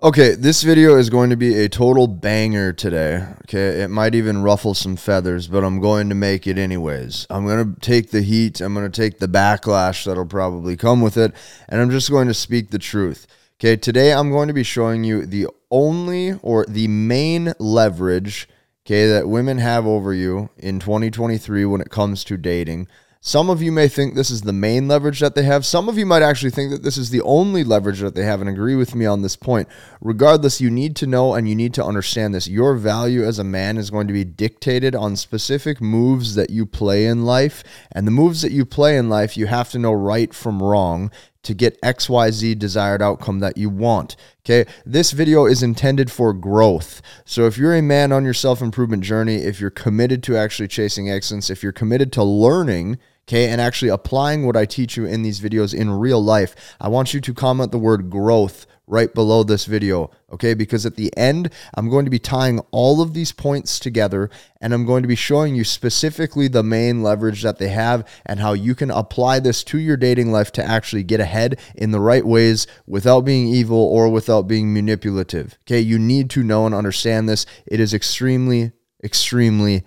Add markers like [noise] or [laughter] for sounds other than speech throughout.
Okay, this video is going to be a total banger today. Okay, it might even ruffle some feathers, but I'm going to make it anyways. I'm going to take the heat, I'm going to take the backlash that'll probably come with it, and I'm just going to speak the truth. Okay, today I'm going to be showing you the only or the main leverage, okay, that women have over you in 2023 when it comes to dating. Some of you may think this is the main leverage that they have. Some of you might actually think that this is the only leverage that they have and agree with me on this point. Regardless, you need to know and you need to understand this. Your value as a man is going to be dictated on specific moves that you play in life. And the moves that you play in life, you have to know right from wrong to get XYZ desired outcome that you want. Okay. This video is intended for growth. So if you're a man on your self improvement journey, if you're committed to actually chasing excellence, if you're committed to learning, okay, and actually applying what I teach you in these videos in real life, I want you to comment the word growth right below this video, okay? Because at the end, I'm going to be tying all of these points together and I'm going to be showing you specifically the main leverage that they have and how you can apply this to your dating life to actually get ahead in the right ways without being evil or without being manipulative, okay? You need to know and understand this. It is extremely, extremely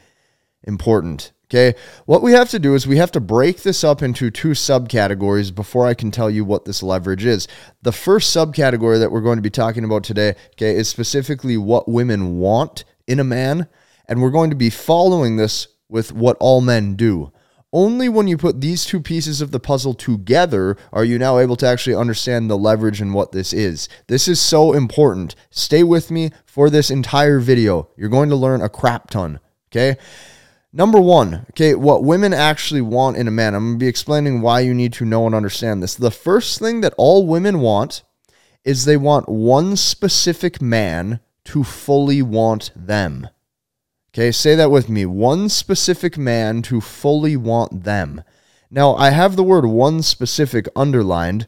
important. Okay. What we have to do is we have to break this up into two subcategories before I can tell you what this leverage is. The first subcategory that we're going to be talking about today, okay, is specifically what women want in a man. And we're going to be following this with what all men do. Only when you put these two pieces of the puzzle together are you now able to actually understand the leverage and what this is. This is so important. Stay with me for this entire video. You're going to learn a crap ton. Okay. Number one, okay, what women actually want in a man. I'm going to be explaining why you need to know and understand this. The first thing that all women want is they want one specific man to fully want them. Okay, say that with me. One specific man to fully want them. Now, I have the word one specific underlined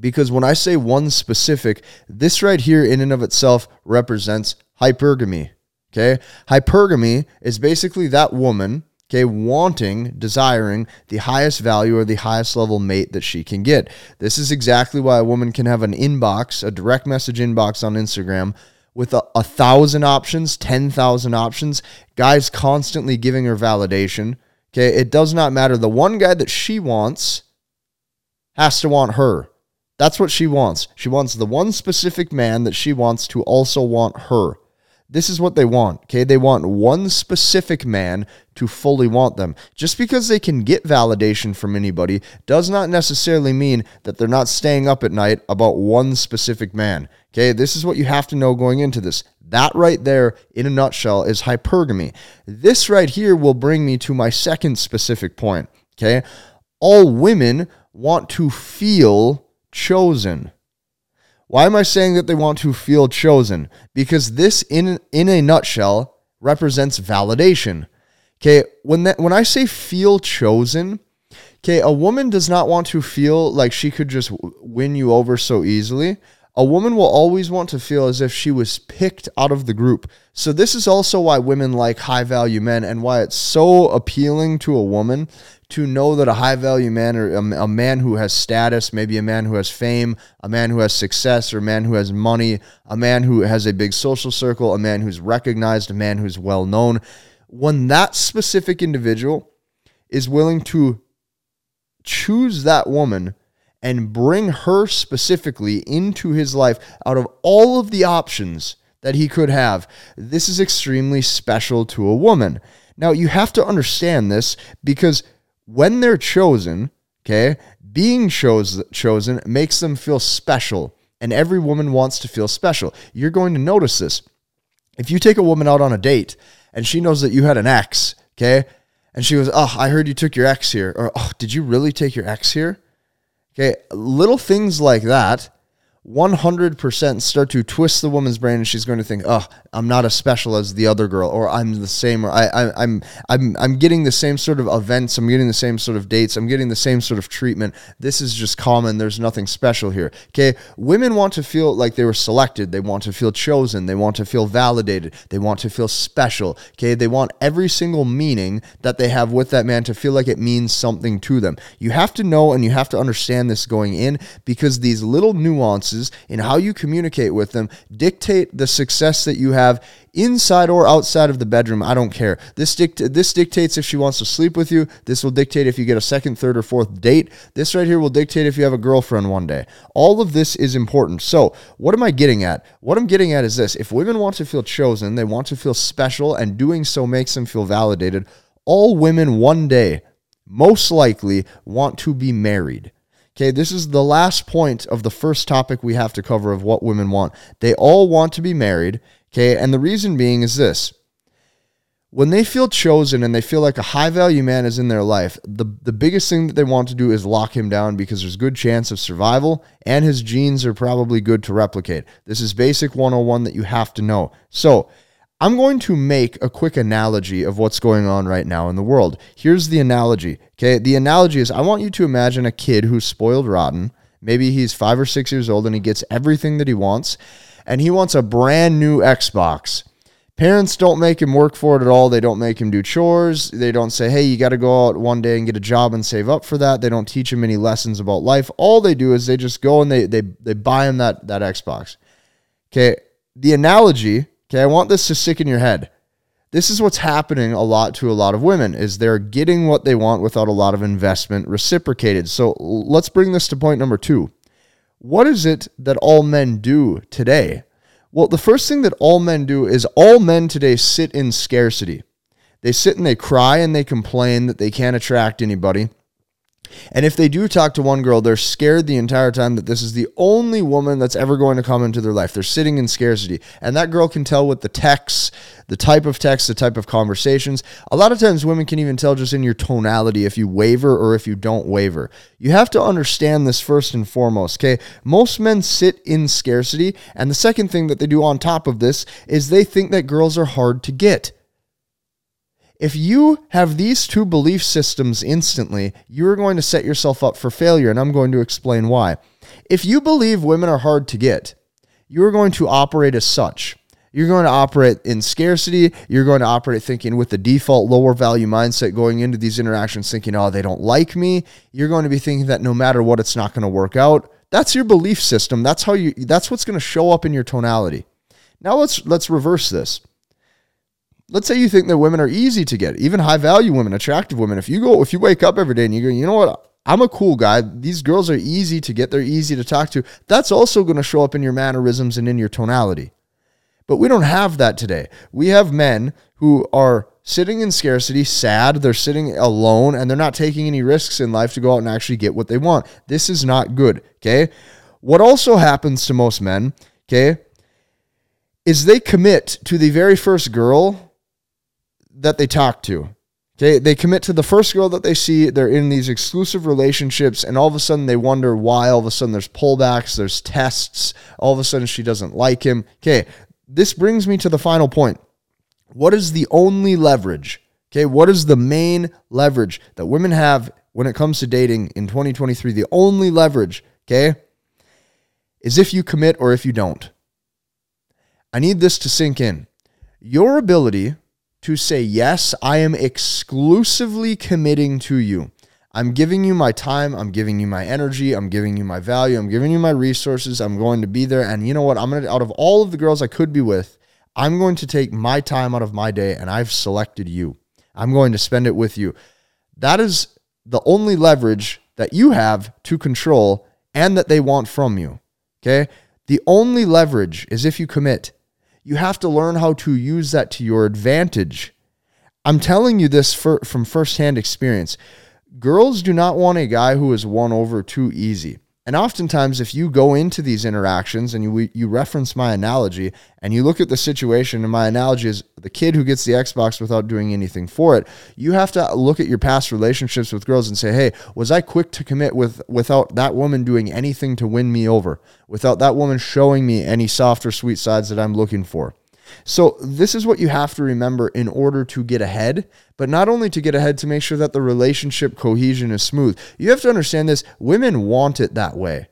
because when I say one specific, this right here in and of itself represents hypergamy. Okay. Hypergamy is basically that woman, okay, wanting, desiring the highest value or the highest level mate that she can get. This is exactly why a woman can have an inbox, a direct message inbox on Instagram with a, a thousand options, 10,000 options, guys constantly giving her validation. Okay. It does not matter. The one guy that she wants has to want her. That's what she wants. She wants the one specific man that she wants to also want her. This is what they want. Okay. They want one specific man to fully want them. Just because they can get validation from anybody does not necessarily mean that they're not staying up at night about one specific man. Okay. This is what you have to know going into this. That right there, in a nutshell, is hypergamy. This right here will bring me to my second specific point. Okay. All women want to feel chosen. Why am I saying that they want to feel chosen? Because this, in in a nutshell, represents validation. Okay, when that when I say feel chosen, okay, a woman does not want to feel like she could just win you over so easily. A woman will always want to feel as if she was picked out of the group. So this is also why women like high value men and why it's so appealing to a woman to know that a high value man or a, a, man who has status, maybe a man who has fame, a man who has success, or a man who has money, a man who has a big social circle, a man who's recognized, a man who's well known, when that specific individual is willing to choose that woman and bring her specifically into his life out of all of the options that he could have, this is extremely special to a woman. Now, you have to understand this because when they're chosen, okay, being chose, chosen makes them feel special. And every woman wants to feel special. You're going to notice this. If you take a woman out on a date and she knows that you had an ex, okay, and she goes, Oh, I heard you took your ex here. Or, Oh, did you really take your ex here? Okay, little things like that 100% start to twist the woman's brain and she's going to think oh i'm not as special as the other girl or i'm the same or I, I, i'm i'm i'm getting the same sort of events i'm getting the same sort of dates i'm getting the same sort of treatment. This is just common there's nothing special here. Okay women want to feel like they were selected they want to feel chosen they want to feel validated they want to feel special. Okay they want every single meaning that they have with that man to feel like it means something to them. You have to know and you have to understand this going in because these little nuances choices in how you communicate with them dictate the success that you have inside or outside of the bedroom. I don't care. This dict- this dictates if she wants to sleep with you. This will dictate if you get a second, third, or fourth date. This right here will dictate if you have a girlfriend one day. All of this is important. So, what am I getting at? What I'm getting at is this: if women want to feel chosen, they want to feel special, and doing so makes them feel validated. All women one day most likely want to be married. Okay, this is the last point of the first topic we have to cover of what women want. They all want to be married. Okay, and the reason being is this when they feel chosen and they feel like a high value man is in their life, the, the biggest thing that they want to do is lock him down because there's good chance of survival and his genes are probably good to replicate. This is basic 101 that you have to know. So, I'm going to make a quick analogy of what's going on right now in the world. Here's the analogy. Okay. The analogy is I want you to imagine a kid who's spoiled rotten. Maybe he's five or six years old and he gets everything that he wants, and he wants a brand new Xbox. Parents don't make him work for it at all. They don't make him do chores. They don't say, hey, you got to go out one day and get a job and save up for that. They don't teach him any lessons about life. All they do is they just go and they, they, they buy him that, that Xbox. Okay. The analogy Okay, I want this to stick in your head. This is what's happening a lot to a lot of women is they're getting what they want without a lot of investment reciprocated. So let's bring this to point number 2. What is it that all men do today? Well, the first thing that all men do is all men today sit in scarcity. They sit and they cry and they complain that they can't attract anybody. And if they do talk to one girl, they're scared the entire time that this is the only woman that's ever going to come into their life. They're sitting in scarcity. And that girl can tell with the texts, the type of text, the type of conversations. A lot of times, women can even tell just in your tonality if you waver or if you don't waver. You have to understand this first and foremost, okay? Most men sit in scarcity. And the second thing that they do on top of this is they think that girls are hard to get. If you have these two belief systems instantly, you're going to set yourself up for failure, and I'm going to explain why. If you believe women are hard to get, you're going to operate as such. You're going to operate in scarcity. You're going to operate thinking with the default lower value mindset going into these interactions, thinking, oh, they don't like me. You're going to be thinking that no matter what, it's not going to work out. That's your belief system. That's how you that's what's going to show up in your tonality. Now let's let's reverse this let's say you think that women are easy to get, even high value women, attractive women. If you go, if you wake up every day and you go, you know what? I'm a cool guy. These girls are easy to get. They're easy to talk to. That's also going to show up in your mannerisms and in your tonality. But we don't have that today. We have men who are sitting in scarcity, sad. They're sitting alone and they're not taking any risks in life to go out and actually get what they want. This is not good. Okay. What also happens to most men, okay, is they commit to the very first girl that they talk to. Okay, they commit to the first girl that they see. They're in these exclusive relationships, and all of a sudden they wonder why. All of a sudden there's pullbacks, there's tests. All of a sudden she doesn't like him. Okay, this brings me to the final point. What is the only leverage? Okay, what is the main leverage that women have when it comes to dating in 2023? The only leverage, okay, is if you commit or if you don't. I need this to sink in. Your ability to say, Yes, I am exclusively committing to you. I'm giving you my time. I'm giving you my energy. I'm giving you my value. I'm giving you my resources. I'm going to be there. And you know what? I'm going to, out of all of the girls I could be with, I'm going to take my time out of my day and I've selected you. I'm going to spend it with you. That is the only leverage that you have to control and that they want from you. Okay. The only leverage is if you commit you have to learn how to use that to your advantage. I'm telling you this for, from firsthand experience. Girls do not want a guy who is won over too easy. And oftentimes, if you go into these interactions and you you reference my analogy and you look at the situation, and my analogy is the kid who gets the Xbox without doing anything for it, you have to look at your past relationships with girls and say, "Hey, was I quick to commit with without that woman doing anything to win me over? Without that woman showing me any soft or sweet sides that I'm looking for?" So, this is what you have to remember in order to get ahead, but not only to get ahead, to make sure that the relationship cohesion is smooth. You have to understand this women want it that way.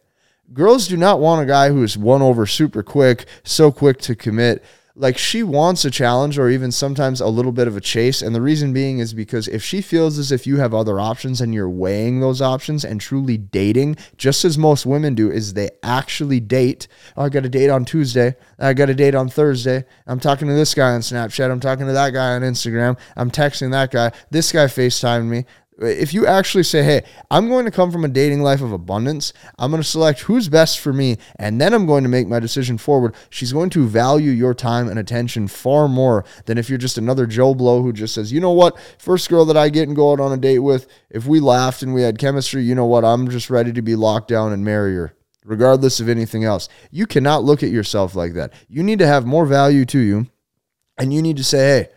Girls do not want a guy who's won over super quick, so quick to commit. Like she wants a challenge or even sometimes a little bit of a chase. And the reason being is because if she feels as if you have other options and you're weighing those options and truly dating, just as most women do, is they actually date. Oh, I got a date on Tuesday. I got a date on Thursday. I'm talking to this guy on Snapchat. I'm talking to that guy on Instagram. I'm texting that guy. This guy FaceTimed me if you actually say, hey, I'm going to come from a dating life of abundance, I'm going to select who's best for me, and then I'm going to make my decision forward, she's going to value your time and attention far more than if you're just another Joe Blow who just says, you know what, first girl that I get and go out on a date with, if we laughed and we had chemistry, you know what, I'm just ready to be locked down and marry her. Regardless of anything else, you cannot look at yourself like that. You need to have more value to you, and you need to say, hey,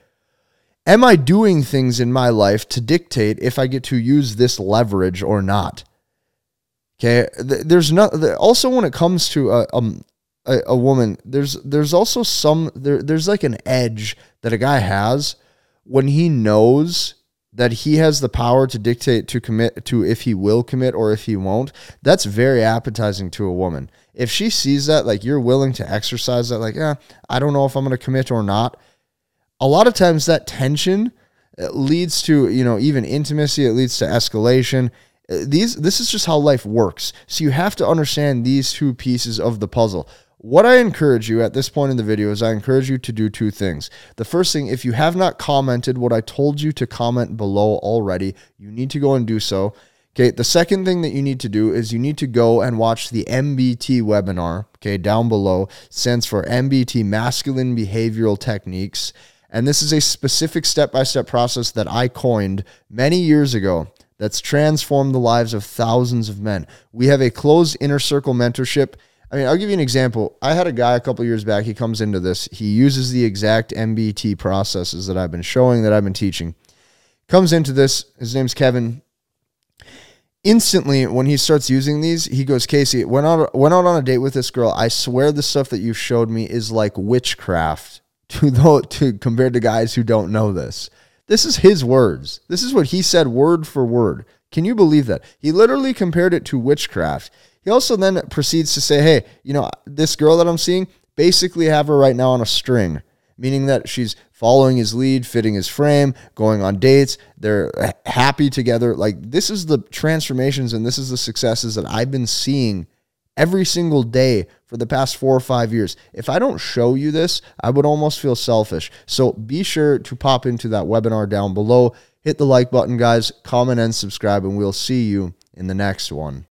Am I doing things in my life to dictate if I get to use this leverage or not? Okay, there's not. Also, when it comes to a, um, a, a woman, there's there's also some there there's like an edge that a guy has when he knows that he has the power to dictate to commit to if he will commit or if he won't. That's very appetizing to a woman. If she sees that, like you're willing to exercise that, like, yeah, I don't know if I'm going to commit or not a lot of times that tension uh, leads to you know even intimacy it leads to escalation uh, these this is just how life works so you have to understand these two pieces of the puzzle what I encourage you at this point in the video is I encourage you to do two things. The first thing, if you have not commented what I told you to comment below already, you need to go and do so. Okay, the second thing that you need to do is you need to go and watch the MBT webinar, okay, down below. Stands for MBT Masculine Behavioral Techniques. And this is a specific step by step process that I coined many years ago that's transformed the lives of thousands of men. We have a closed inner circle mentorship. I mean, I'll give you an example. I had a guy a couple years back. He comes into this. He uses the exact MBT processes that I've been showing, that I've been teaching. Comes into this. His name's Kevin. Instantly, when he starts using these, he goes, Casey, went out, went out on a date with this girl. I swear the stuff that you showed me is like witchcraft to [laughs] the, to compared to guys who don't know this. This is his words. This is what he said word for word. Can you believe that? He literally compared it to witchcraft. He also then proceeds to say, "Hey, you know, this girl that I'm seeing, basically have her right now on a string." Meaning that she's following his lead, fitting his frame, going on dates. They're happy together. Like, this is the transformations and this is the successes that I've been seeing every single day for the past four or five years. If I don't show you this, I would almost feel selfish. So be sure to pop into that webinar down below. Hit the like button, guys, comment and subscribe, and we'll see you in the next one.